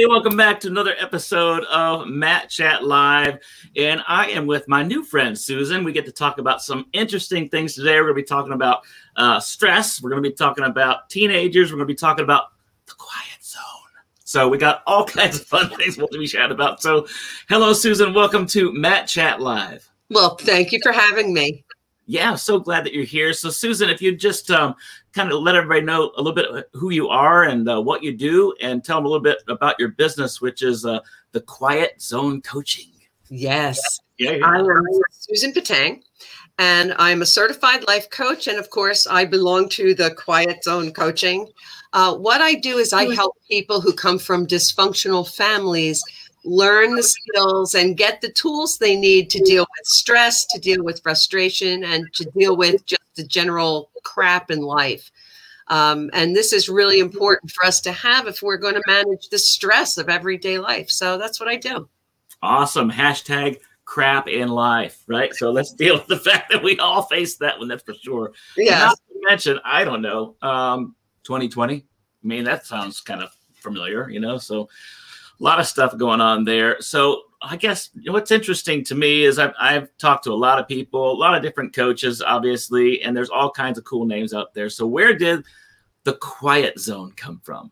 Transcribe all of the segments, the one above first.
Everybody? Welcome back to another episode of Matt Chat Live. And I am with my new friend, Susan. We get to talk about some interesting things today. We're going to be talking about uh, stress, we're going to be talking about teenagers, we're going to be talking about the quiet zone. So, we got all kinds of fun things we'll be chatting about. So, hello, Susan. Welcome to Matt Chat Live. Well, thank you for having me. Yeah, so glad that you're here. So, Susan, if you just um, kind of let everybody know a little bit who you are and uh, what you do, and tell them a little bit about your business, which is uh, the Quiet Zone Coaching. Yes. Yeah, yeah. I am Susan Petang, and I'm a certified life coach. And of course, I belong to the Quiet Zone Coaching. Uh, what I do is I hmm. help people who come from dysfunctional families learn the skills and get the tools they need to deal with stress, to deal with frustration, and to deal with just the general crap in life. Um, and this is really important for us to have if we're going to manage the stress of everyday life. So that's what I do. Awesome. Hashtag crap in life, right? So let's deal with the fact that we all face that one, that's for sure. Yeah. Not to mention, I don't know, um, 2020. I mean, that sounds kind of familiar, you know? So a lot of stuff going on there. So I guess what's interesting to me is I've, I've talked to a lot of people, a lot of different coaches, obviously, and there's all kinds of cool names out there. So where did the quiet zone come from?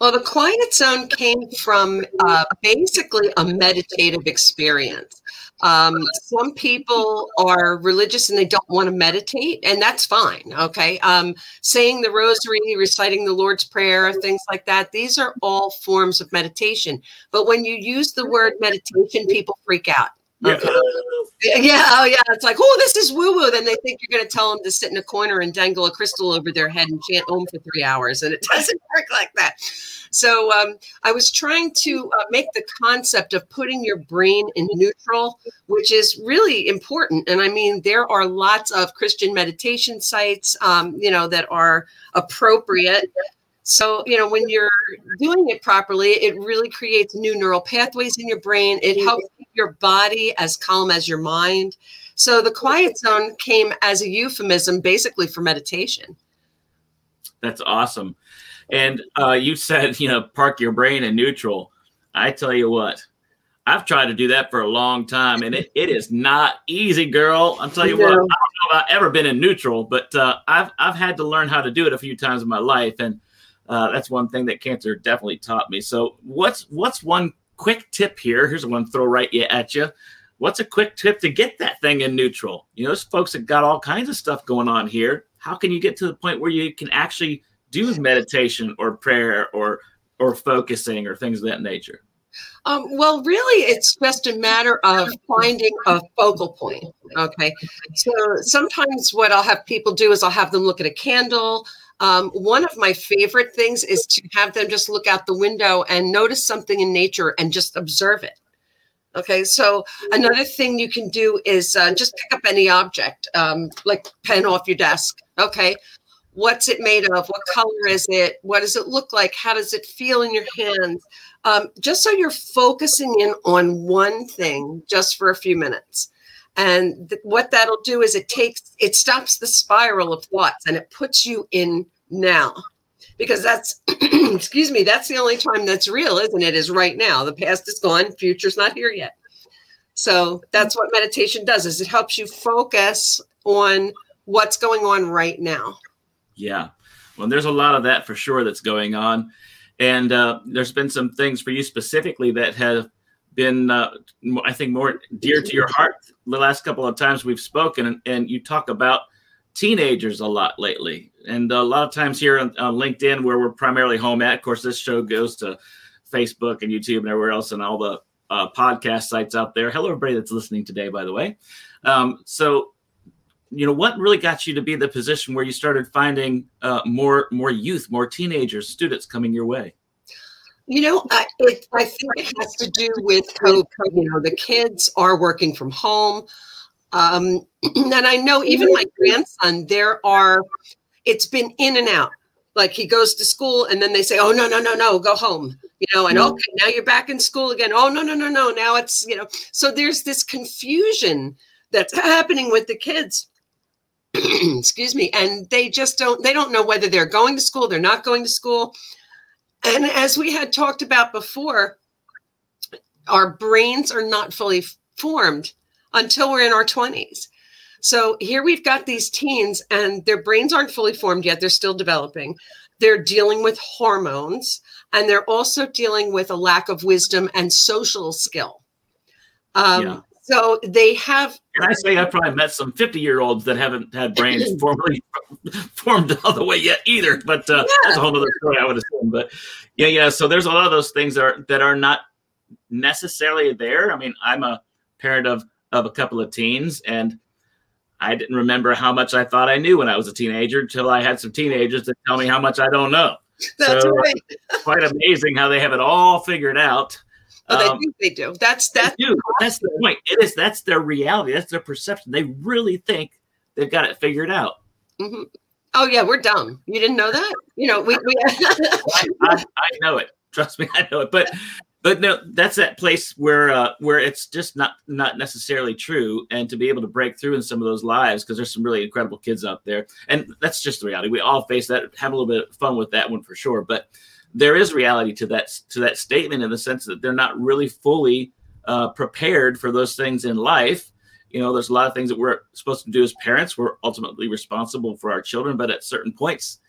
Well, the quiet zone came from uh, basically a meditative experience. Um, some people are religious and they don't want to meditate, and that's fine. Okay. Um, saying the rosary, reciting the Lord's Prayer, things like that, these are all forms of meditation. But when you use the word meditation, people freak out. Okay. Yeah. yeah. Oh, yeah. It's like, oh, this is woo woo. Then they think you're going to tell them to sit in a corner and dangle a crystal over their head and chant Om for three hours. And it doesn't work like that. So um, I was trying to uh, make the concept of putting your brain in neutral, which is really important. And I mean, there are lots of Christian meditation sites, um, you know, that are appropriate. So, you know, when you're doing it properly, it really creates new neural pathways in your brain. It helps keep your body as calm as your mind. So, the quiet zone came as a euphemism basically for meditation. That's awesome. And uh, you said, you know, park your brain in neutral. I tell you what, I've tried to do that for a long time, and it, it is not easy, girl. I'll tell you what, I don't know if I've ever been in neutral, but uh, I've I've had to learn how to do it a few times in my life, and uh, that's one thing that cancer definitely taught me. So, what's what's one quick tip here? Here's one throw right at you. What's a quick tip to get that thing in neutral? You know, there's folks that got all kinds of stuff going on here. How can you get to the point where you can actually do meditation or prayer or or focusing or things of that nature? Um, well, really, it's just a matter of finding a focal point. Okay. So sometimes what I'll have people do is I'll have them look at a candle. Um, one of my favorite things is to have them just look out the window and notice something in nature and just observe it. Okay, so another thing you can do is uh, just pick up any object, um, like pen off your desk. Okay, what's it made of? What color is it? What does it look like? How does it feel in your hands? Um, just so you're focusing in on one thing just for a few minutes. And th- what that'll do is it takes, it stops the spiral of thoughts and it puts you in now. Because that's, excuse me, that's the only time that's real, isn't it? Is right now. The past is gone, future's not here yet. So that's what meditation does is it helps you focus on what's going on right now. Yeah. Well, there's a lot of that for sure that's going on. And uh, there's been some things for you specifically that have been, uh, I think, more dear to your heart the last couple of times we've spoken. And, and, you talk about teenagers a lot lately. And a lot of times here on, on LinkedIn, where we're primarily home at, of course, this show goes to Facebook and YouTube and everywhere else and all the uh, podcast sites out there. Hello, everybody that's listening today, by the way. Um, so you know what really got you to be the position where you started finding uh, more more youth more teenagers students coming your way? You know I, it, I think it has to do with COVID. you know the kids are working from home. Um, and i know even my grandson there are it's been in and out. Like he goes to school and then they say oh no no no no go home you know and okay now you're back in school again. Oh no no no no now it's you know. So there's this confusion that's happening with the kids excuse me and they just don't they don't know whether they're going to school they're not going to school And as we had talked about before, our brains are not fully formed until we're in our 20s. So here we've got these teens, and their brains aren't fully formed yet. They're still developing. They're dealing with hormones, and they're also dealing with a lack of wisdom and social skill. Um, yeah. So they have. And I say I've probably met some 50 year olds that haven't had brains formally formed all the way yet either. But uh, yeah. that's a whole other story, I would assume. But yeah, yeah. So there's a lot of those things that are, that are not necessarily there. I mean, I'm a parent of of a couple of teens, and I didn't remember how much I thought I knew when I was a teenager until I had some teenagers that tell me how much I don't know. That's so, right. quite amazing how they have it all figured out. Oh, they um, do. They do. That's that's do. That's the point. It is. That's their reality. That's their perception. They really think they've got it figured out. Mm-hmm. Oh yeah, we're dumb. You didn't know that? You know, we. we I, I, I know it. Trust me, I know it. But but no, that's that place where uh, where it's just not not necessarily true, and to be able to break through in some of those lives because there's some really incredible kids out there, and that's just the reality. We all face that, have a little bit of fun with that one for sure, but there is reality to that to that statement in the sense that they're not really fully uh, prepared for those things in life. You know, there's a lot of things that we're supposed to do as parents. We're ultimately responsible for our children, but at certain points,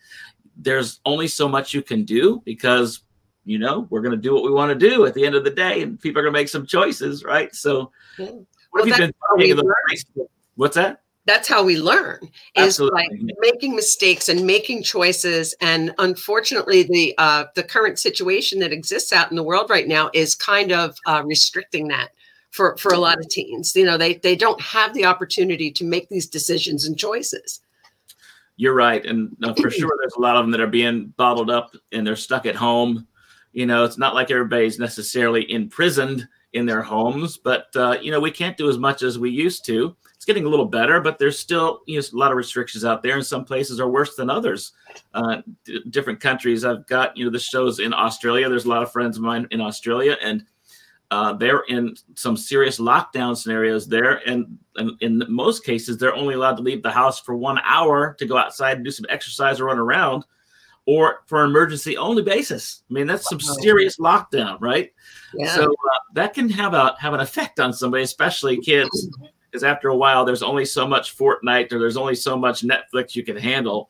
there's only so much you can do because you know, we're going to do what we want to do at the end of the day, and people are going to make some choices, right? So, yeah. what well, have you been the What's that? That's how we learn is Absolutely. by making mistakes and making choices. And unfortunately, the uh, the current situation that exists out in the world right now is kind of uh, restricting that for for a lot of teens. You know, they they don't have the opportunity to make these decisions and choices you're right and uh, for sure there's a lot of them that are being bottled up and they're stuck at home you know, it's not like everybody's necessarily imprisoned in their homes, but uh, you know, we can't do as much as we used to. It's getting a little better, but there's still you know a lot of restrictions out there, and some places are worse than others. Uh, d- different countries. I've got you know the shows in Australia. There's a lot of friends of mine in Australia, and uh, they're in some serious lockdown scenarios there, and, and, in most cases, they're only allowed to leave the house for one hour to go outside and do some exercise or run around or for an emergency only basis. I mean, that's some serious lockdown, right? Yeah. So uh, that can have a have an effect on somebody, especially kids, because after a while, there's only so much Fortnite or there's only so much Netflix you can handle,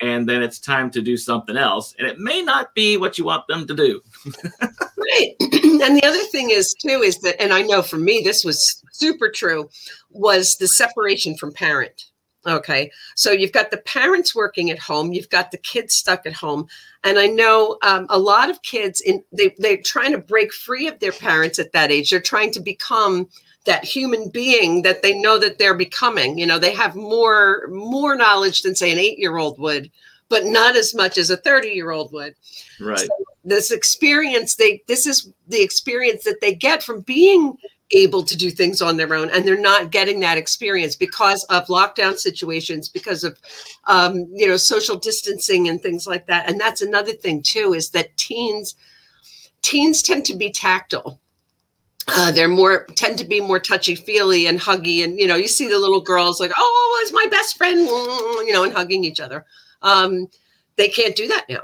and then it's time to do something else, and it may not be what you want them to do. right. and the other thing is too is that, and I know for me this was super true, was the separation from parent Okay. So you've got the parents working at home, you've got the kids stuck at home. And I know um, a lot of kids in they they're trying to break free of their parents at that age. They're trying to become that human being that they know that they're becoming. You know, they have more more knowledge than say an 8-year-old would, but not as much as a 30-year-old would. Right. So this experience they this is the experience that they get from being able to do things on their own and they're not getting that experience because of lockdown situations because of um, you know social distancing and things like that and that's another thing too is that teens teens tend to be tactile uh, they're more tend to be more touchy feely and huggy and you know you see the little girls like oh it's my best friend you know and hugging each other um, they can't do that now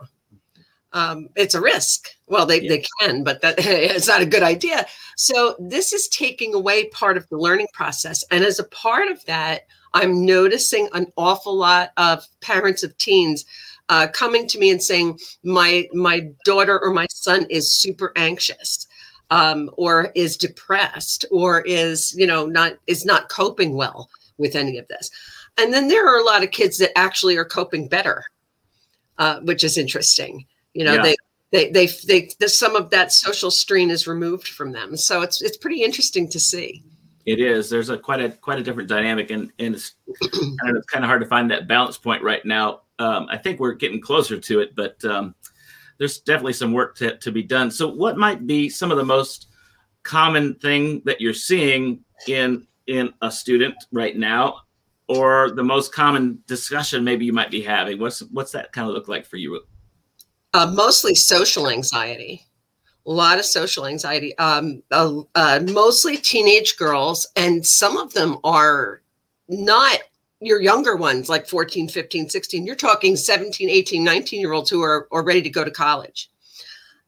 um, it's a risk. Well, they, yeah. they can, but that it's not a good idea. So this is taking away part of the learning process. And as a part of that, I'm noticing an awful lot of parents of teens uh, coming to me and saying, my my daughter or my son is super anxious. Um, or is depressed or is you know not is not coping well with any of this and then there are a lot of kids that actually are coping better uh, which is interesting you know, yeah. they they they they the, some of that social strain is removed from them. So it's it's pretty interesting to see. It is. There's a quite a quite a different dynamic, and and it's, it's kind of hard to find that balance point right now. Um, I think we're getting closer to it, but um, there's definitely some work to, to be done. So, what might be some of the most common thing that you're seeing in in a student right now, or the most common discussion maybe you might be having? What's what's that kind of look like for you? Uh, mostly social anxiety. A lot of social anxiety. Um, uh, uh, mostly teenage girls, and some of them are not your younger ones, like 14, 15, 16. You're talking 17, 18, 19 year olds who are, are ready to go to college.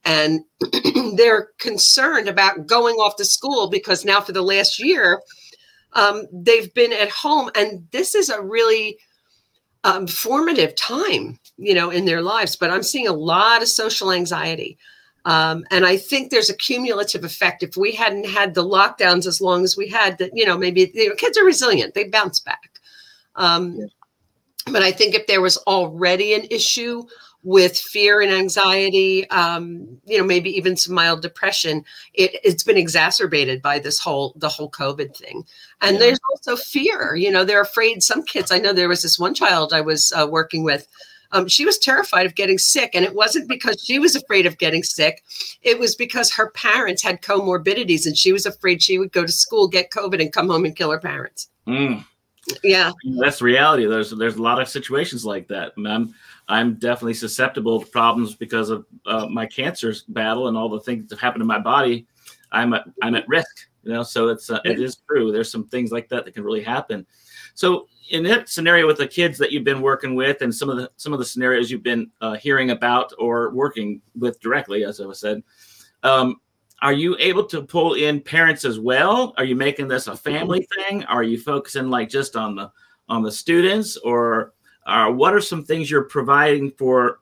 and they're concerned about going off to school because now for the last year um, they've been at home and this is a really um, formative time you know in their lives but i'm seeing a lot of social anxiety um, and i think there's a cumulative effect if we hadn't had the lockdowns as long as we had that you know maybe you know, kids are resilient they bounce back um, yeah. but i think if there was already an issue with fear and anxiety, um, you know, maybe even some mild depression, it, has been exacerbated by this whole the whole COVID thing. And yeah. there's also fear. You know, they're afraid. Some kids, I know there was this one child I was uh, working with. Um, she was terrified of getting sick, and it wasn't because she was afraid of getting sick. It was because her parents had comorbidities, and she was afraid she would go to school, get COVID, and come home and kill her parents. Mm. Yeah, that's reality. There's there's a lot of situations like that. I'm I'm definitely susceptible to problems because of uh, my cancer battle and all the things that happen in my body. I'm at, I'm at risk, you know. So it's uh, it is true. There's some things like that that can really happen. So in that scenario with the kids that you've been working with, and some of the some of the scenarios you've been uh, hearing about or working with directly, as I said, um, are you able to pull in parents as well? Are you making this a family thing? Are you focusing like just on the on the students, or uh, what are some things you're providing for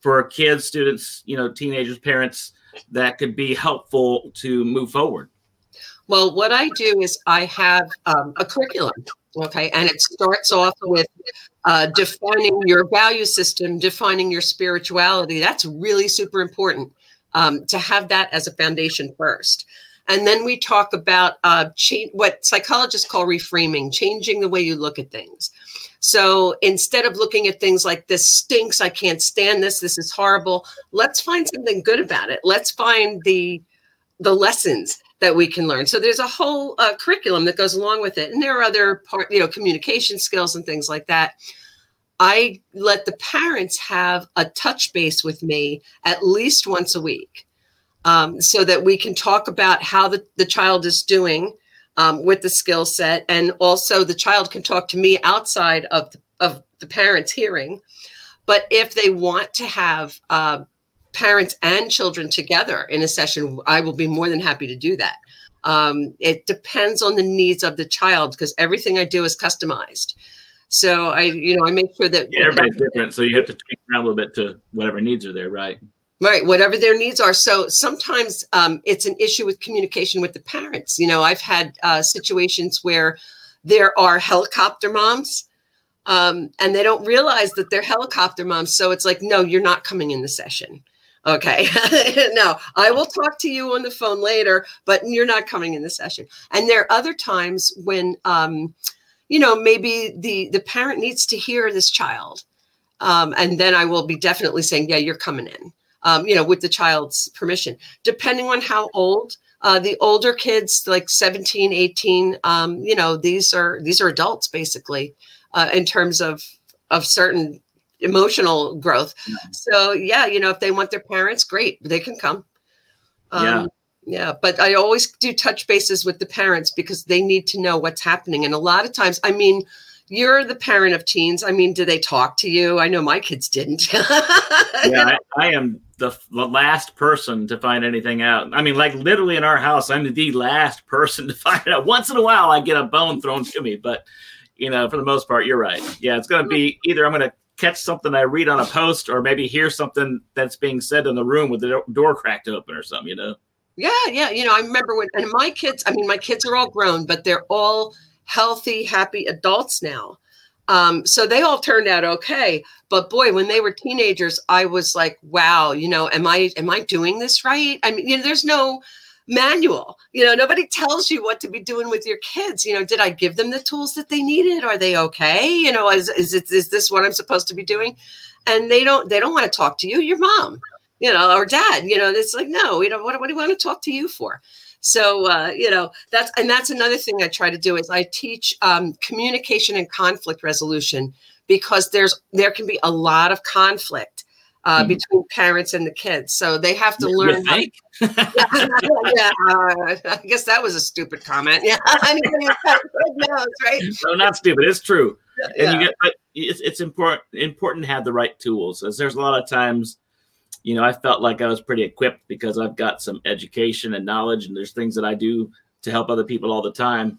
for kids, students, you know, teenagers, parents that could be helpful to move forward? Well, what I do is I have um, a curriculum, okay, and it starts off with uh, defining your value system, defining your spirituality. That's really super important um, to have that as a foundation first. And then we talk about uh, what psychologists call reframing, changing the way you look at things. So instead of looking at things like this stinks, I can't stand this, this is horrible, let's find something good about it. Let's find the the lessons that we can learn. So there's a whole uh, curriculum that goes along with it, and there are other part, you know, communication skills and things like that. I let the parents have a touch base with me at least once a week, um, so that we can talk about how the, the child is doing um, with the skill set. And also, the child can talk to me outside of the, of the parents' hearing. But if they want to have uh, parents and children together in a session, I will be more than happy to do that. Um, it depends on the needs of the child because everything I do is customized. So I, you know, I make sure that yeah, everybody's different. So you have to tweak around a little bit to whatever needs are there, right? Right, whatever their needs are. So sometimes um, it's an issue with communication with the parents. You know, I've had uh, situations where there are helicopter moms um, and they don't realize that they're helicopter moms. So it's like, no, you're not coming in the session. Okay. no, I will talk to you on the phone later, but you're not coming in the session. And there are other times when, um, you know, maybe the the parent needs to hear this child, um, and then I will be definitely saying, yeah, you're coming in um, you know, with the child's permission, depending on how old. Uh, the older kids, like 17, 18, um, you know, these are these are adults basically uh, in terms of of certain emotional growth. So yeah, you know, if they want their parents, great, they can come. Um, yeah. Yeah, but I always do touch bases with the parents because they need to know what's happening. And a lot of times, I mean, you're the parent of teens. I mean, do they talk to you? I know my kids didn't. yeah, I, I, am the, the last person to find anything out. I mean, like literally in our house, I'm the last person to find out. Once in a while, I get a bone thrown to me, but you know, for the most part, you're right. Yeah, it's going to be either I'm going to catch something I read on a post, or maybe hear something that's being said in the room with the door cracked open or something. You know. Yeah, yeah. You know, I remember when, and my kids. I mean, my kids are all grown, but they're all healthy, happy adults now. Um, so they all turned out okay. But boy, when they were teenagers, I was like, wow, you know, am I am I doing this right? I mean, you know, there's no manual. You know, nobody tells you what to be doing with your kids. You know, did I give them the tools that they needed? Are they okay? You know, is is it is this what I'm supposed to be doing? And they don't they don't want to talk to you, your mom, you know, or dad. You know, it's like, no, you know, what, what do you want to talk to you for? So uh, you know that's and that's another thing I try to do is I teach um, communication and conflict resolution because there's there can be a lot of conflict uh, mm-hmm. between parents and the kids. So they have to learn. How, yeah, yeah uh, I guess that was a stupid comment. Yeah, knows, right? No, not stupid. It's true. Yeah, And you get, but it's, it's important important to have the right tools. As there's a lot of times you know, I felt like I was pretty equipped because I've got some education and knowledge, and there's things that I do to help other people all the time.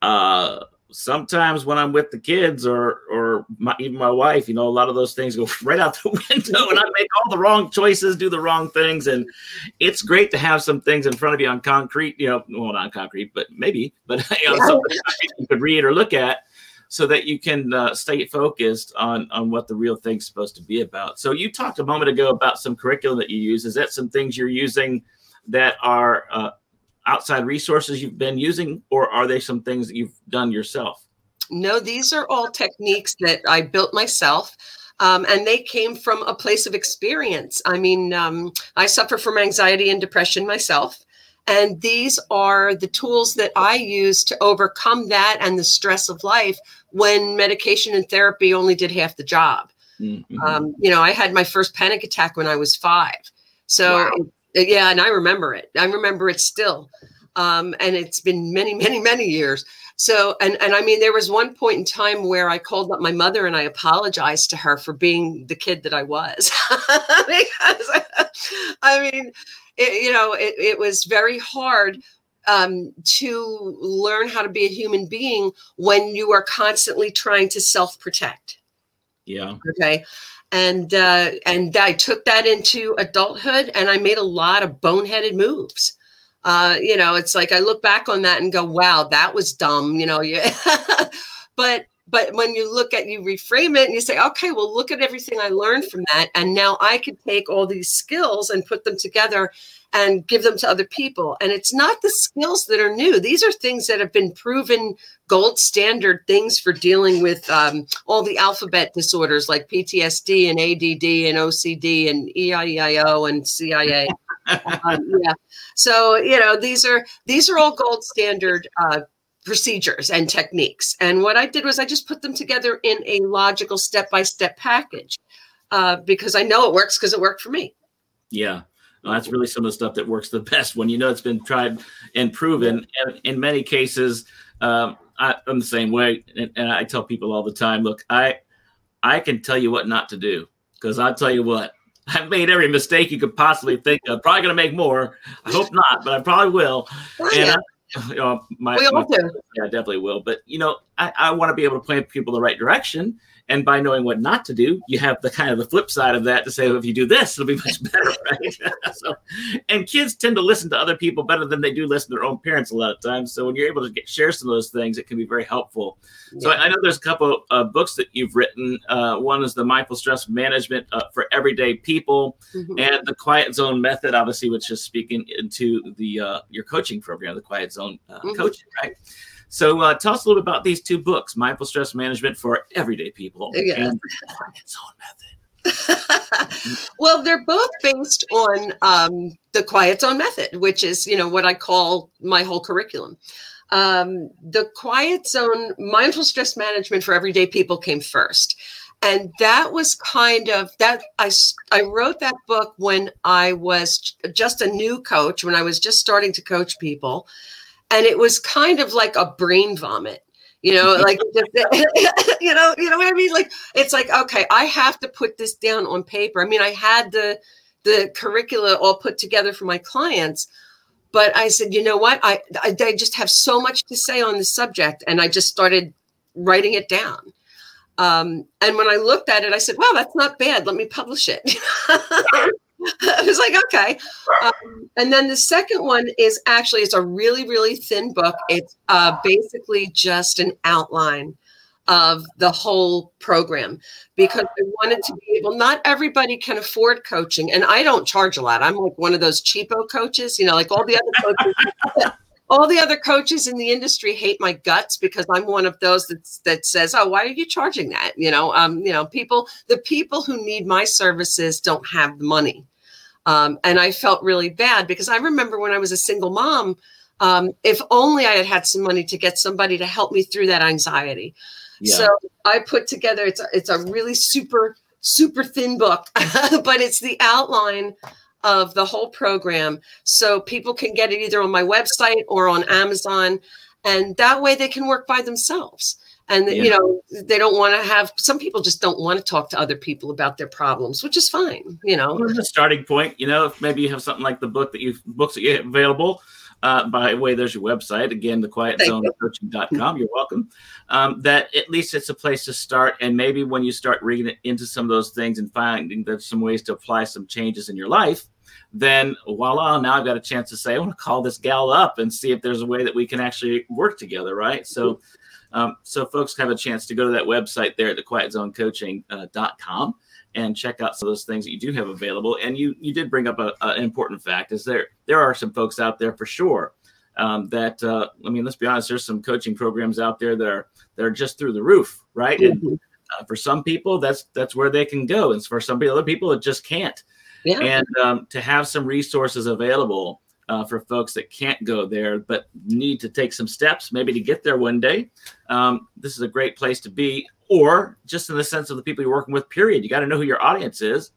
Uh, sometimes when I'm with the kids or or my, even my wife, you know, a lot of those things go right out the window, and I make all the wrong choices, do the wrong things, and it's great to have some things in front of you on concrete, you know, well not concrete, but maybe, but you know, something you could read or look at, so that you can uh, stay focused on on what the real thing's supposed to be about. So you talked a moment ago about some curriculum that you use. Is that some things you're using that are uh, outside resources you've been using, or are they some things that you've done yourself? No, these are all techniques that I built myself. Um, and they came from a place of experience. I mean, um, I suffer from anxiety and depression myself. And these are the tools that I use to overcome that and the stress of life when medication and therapy only did half the job. Mm-hmm. Um, you know, I had my first panic attack when I was five. So wow. Uh, yeah, and I remember it. I remember it still. Um, and it's been many, many, many years. So, and and I mean, there was one point in time where I called up my mother and I apologized to her for being the kid that I was, because I mean, it, you know, it, it was very hard um, to learn how to be a human being when you are constantly trying to self protect. Yeah. Okay and uh, and I took that into adulthood, and I made a lot of boneheaded moves. Uh, you know, it's like I look back on that and go, "Wow, that was dumb." You know, yeah. but but when you look at you reframe it and you say, "Okay, well, look at everything I learned from that, and now I can take all these skills and put them together and give them to other people. And it's not the skills that are new. These are things that have been proven gold standard things for dealing with um, all the alphabet disorders like PTSD and ADD and OCD and EIEIO and CIA. um, yeah. So, you know, these are these are all gold standard uh, procedures and techniques. And what I did was I just put them together in a logical step by step package uh, because I know it works because it worked for me. Yeah. Well, that's really some of the stuff that works the best when you know it's been tried and proven. And in many cases, um, I, am the same way, and, and, I tell people all the time, look, I I can tell you what not to do because I'll tell you what. I've made every mistake you could possibly think of. Probably going to make more. I hope not, but I probably will. Yeah. And I, you know, my, we all my, do. Yeah, definitely will. But you know, I, I want to be able to point people the right direction and by knowing what not to do, you have the kind of the flip side of that to say, well, if you do this, it'll be much better, right? so, and kids tend to listen to other people better than they do listen to their own parents a lot of times. So when you're able to get, share some of those things, it can be very helpful. Yeah. So I, I, know there's a couple of books that you've written. Uh, one is the Mindful Stress Management uh, for Everyday People, mm-hmm. and the Quiet Zone Method, obviously, which is speaking into the uh, your coaching program, the Quiet Zone uh, mm-hmm. coaching, right? So uh, tell us a little bit about these two books, Mindful Stress Management for Everyday People yeah. and Quiet Zone Method. well, they're both based on um, the Quiet Zone Method, which is, you know, what I call my whole curriculum. Um, the Quiet Zone Mindful Stress Management for Everyday People came first. And that was kind of that. I, I wrote that book when I was just a new coach, when I was just starting to coach people and it was kind of like a brain vomit you know like you know you know what i mean? Like it's like okay i have to put this down on paper. I mean i had the the curricula all put together for my clients but i said you know what? I i, I just have so much to say on the subject and i just started writing it down. Um, and when i looked at it i said well that's not bad. Let me publish it I was like, okay. Um, and then the second one is actually it's a really really thin book. It's uh, basically just an outline of the whole program because I wanted to be able. Not everybody can afford coaching, and I don't charge a lot. I'm like one of those cheapo coaches, you know, like all the other coaches. all the other coaches in the industry hate my guts because I'm one of those that that says, "Oh, why are you charging that?" You know, um, you know, people, the people who need my services don't have the money, um, and I felt really bad because I remember when I was a single mom, um, if only I had had some money to get somebody to help me through that anxiety. Yeah. So I put together it's a, it's a really super super thin book, but it's the outline of the whole program so people can get it either on my website or on Amazon and that way they can work by themselves and yeah. you know they don't want to have some people just don't want to talk to other people about their problems which is fine you know well, the starting point you know if maybe you have something like the book that you books that you have available uh, by the way there's your website again the quiet zone coaching.com you're welcome um, that at least it's a place to start and maybe when you start reading into some of those things and finding there's some ways to apply some changes in your life then voila, now I've got a chance to say, I want to call this gal up and see if there's a way that we can actually work together, right? So um, so folks have a chance to go to that website there at the quietzonecoaching.com uh, and check out some of those things that you do have available. And you you did bring up an important fact is there there are some folks out there for sure um, that uh, I mean let's be honest there's some coaching programs out there that are that are just through the roof right mm-hmm. and uh, for some people that's that's where they can go and for some other people it just can't yeah. and um, to have some resources available uh, for folks that can't go there but need to take some steps maybe to get there one day. Um, this is a great place to be, or just in the sense of the people you're working with, period. You got to know who your audience is.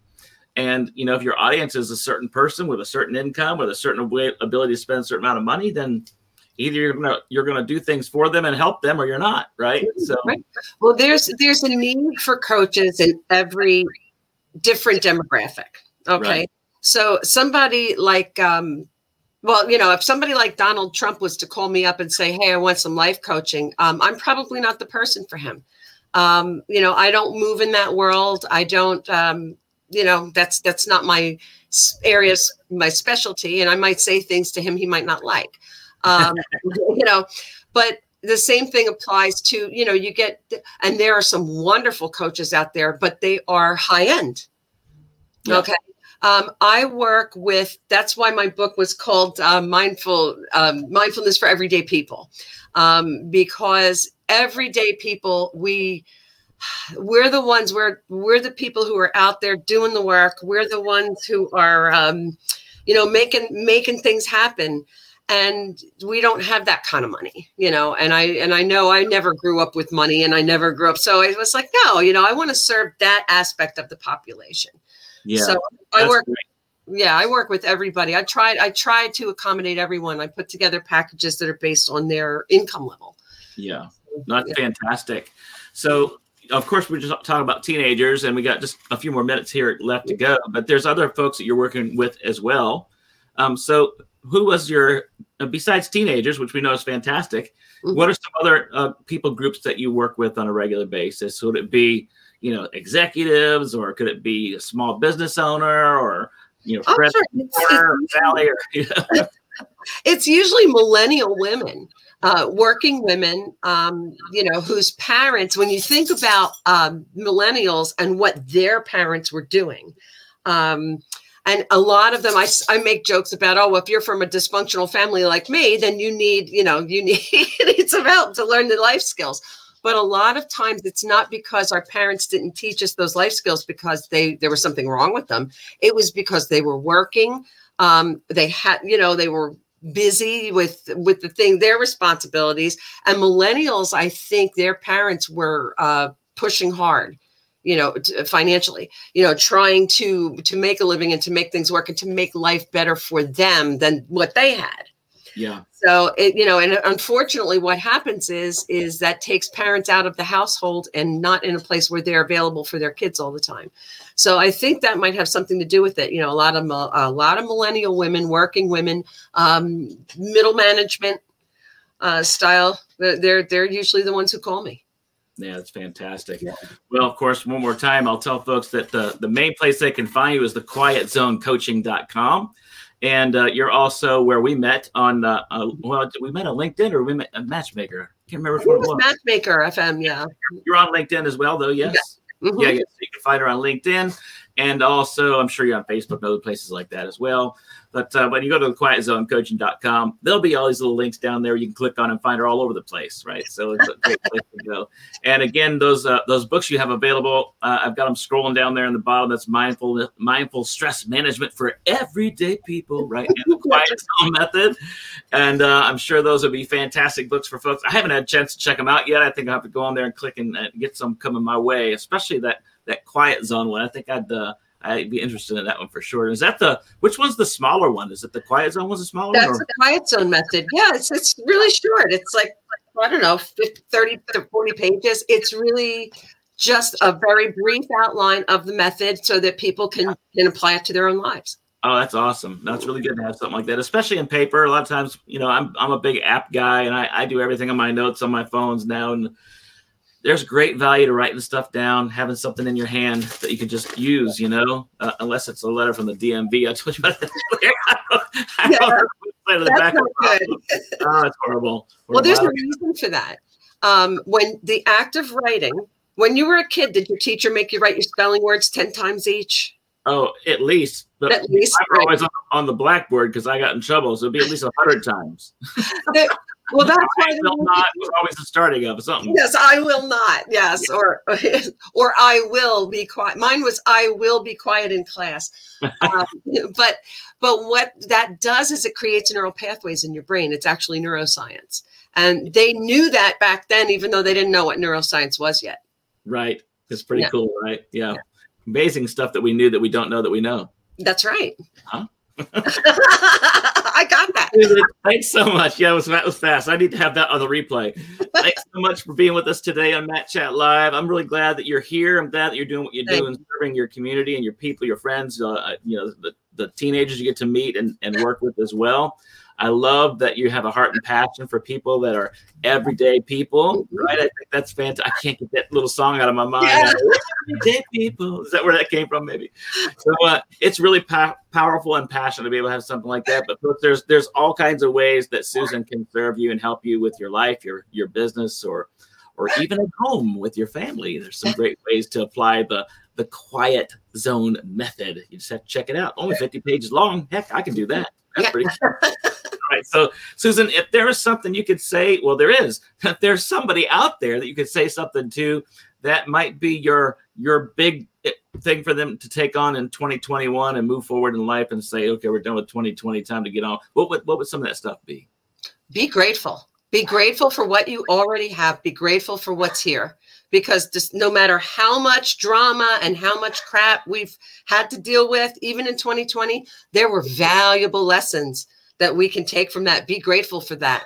And you know, if your audience is a certain person with a certain income, with a certain way, ability to spend a certain amount of money, then either you're gonna you're gonna do things for them and help them, or you're not, right? So, right. well, there's there's a need for coaches in every different demographic. Okay, right. so somebody like um, well, you know, if somebody like Donald Trump was to call me up and say, "Hey, I want some life coaching," um, I'm probably not the person for him. Um, you know, I don't move in that world. I don't. Um, you know, that's that's not my areas, my specialty, and I might say things to him he might not like. Um, you know, but the same thing applies to you know you get and there are some wonderful coaches out there, but they are high end. Yeah. Okay, um, I work with. That's why my book was called uh, "Mindful um, Mindfulness for Everyday People," um, because everyday people we we're the ones we're we're the people who are out there doing the work. We're the ones who are um, you know making making things happen and we don't have that kind of money you know and i and i know i never grew up with money and i never grew up so i was like no you know i want to serve that aspect of the population yeah. So I work. Great. Yeah, I work with everybody. I tried. I try to accommodate everyone. I put together packages that are based on their income level. Yeah, not yeah. fantastic. So of course, we're just talking about teenagers, and we got just a few more minutes here left to go. But there's other folks that you're working with as well. Um, so, who was your uh, besides teenagers, which we know is fantastic? Mm-hmm. What are some other uh, people groups that you work with on a regular basis? Would it be you know executives or could it be a small business owner or you know Fred sure. it's, or Sally or you know. it's usually millennial women uh, working women um, you know whose parents when you think about um, millennials and what their parents were doing um, and a lot of them I, I make jokes about oh if you're from a dysfunctional family like me then you need you know you need, you need some help to learn the life skills but a lot of times it's not because our parents didn't teach us those life skills because they there was something wrong with them. It was because they were working um, they had you know they were busy with with the thing their responsibilities. And millennials i think their parents were uh, pushing hard you know financially you know trying to to make a living and to make things work and to make life better for them than what they had yeah so it you know and unfortunately what happens is is that takes parents out of the household and not in a place where they're available for their kids all the time so i think that might have something to do with it you know a lot of a lot of millennial women working women um, middle management uh, style they're they're usually the ones who call me yeah, that's fantastic. Yeah. Well, of course, one more time, I'll tell folks that the, the main place they can find you is the quietzonecoaching.com. And uh, you're also where we met on, uh, uh, well, we met on LinkedIn or we met a Matchmaker. I can't remember what it was. Matchmaker FM, yeah. You're on LinkedIn as well, though, yes? Yeah. Mm-hmm. yeah, yeah. So you can find her on LinkedIn. And also, I'm sure you're on Facebook and other places like that as well. But uh, when you go to the quietzonecoaching.com, there'll be all these little links down there you can click on and find her all over the place, right? So it's a great place to go. And again, those uh, those books you have available, uh, I've got them scrolling down there in the bottom. That's mindful mindful stress management for everyday people, right? And the quiet zone method. And uh, I'm sure those will be fantastic books for folks. I haven't had a chance to check them out yet. I think I have to go on there and click and, and get some coming my way, especially that that quiet zone one. I think I'd uh, I'd be interested in that one for sure. Is that the which one's the smaller one? Is it the quiet zone was the smaller That's one? the quiet zone method. Yeah, it's it's really short. It's like I don't know, 50, 30 to 40 pages. It's really just a very brief outline of the method so that people can can apply it to their own lives. Oh, that's awesome. That's really good to have something like that, especially in paper. A lot of times, you know, I'm I'm a big app guy and I, I do everything on my notes on my phones now. And there's great value to writing stuff down, having something in your hand that you can just use, you know, uh, unless it's a letter from the DMV. I told you about that. I Yeah, That's back not good. Oh, it's horrible. Well, there's a reason for that. Um, when the act of writing, when you were a kid, did your teacher make you write your spelling words 10 times each? Oh, at least. But At least, I'm right. always on, on the blackboard because I got in trouble. So it'd be at least a hundred times. Well, that's why I will not was always the starting of something. Yes, I will not. Yes, or or I will be quiet. Mine was I will be quiet in class. Um, but but what that does is it creates neural pathways in your brain. It's actually neuroscience, and they knew that back then, even though they didn't know what neuroscience was yet. Right. It's pretty Yeah. cool, right? Yeah. Amazing stuff that we knew that we don't know that we know. That's right. Huh? I got that. Thanks so much. Yeah, it was, that was fast. I need to have that on the replay. Thanks so much for being with us today on Matt Chat Live. I'm really glad that you're here. I'm glad that you're doing what you do and serving your community and your people, your friends, uh, you know, the, the teenagers you get to meet and, and work with as well. I love that you have a heart and passion for people that are everyday people, right? I think that's fantastic. I can't get that little song out of my mind. Yeah. Everyday people. Is that where that came from? Maybe. So uh, it's really pow- powerful and passionate to be able to have something like that. But there's there's all kinds of ways that Susan can serve you and help you with your life, your your business, or or even at home with your family. There's some great ways to apply the the quiet zone method. You just have to check it out. Only 50 pages long. Heck, I can do that. That's Yeah. pretty All right. So, Susan, if there is something you could say, well, there is. If there's somebody out there that you could say something to, that might be your your big eh, thing for them to take on in 2021 and move forward in life and say, okay, we're done with 2020, time to get on. What would what would some of that stuff be? Be grateful. Be grateful for what you already have. Be grateful for what's here. Because just no matter how much drama and how much crap we've had to deal with, even in 2020, there were valuable lessons that we can take from that. Be grateful for that.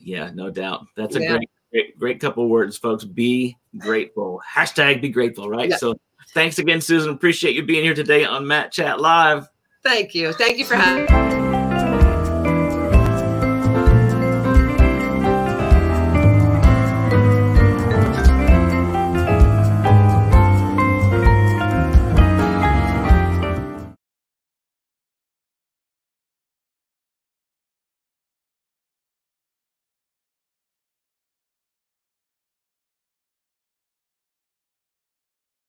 Yeah, no doubt. That's a Yeah. great, great, great couple words, folks. Be grateful. Hashtag be grateful, right? Yeah. So thanks again, Susan. Appreciate you being here today on Matt Chat Live. Thank you. Thank you for having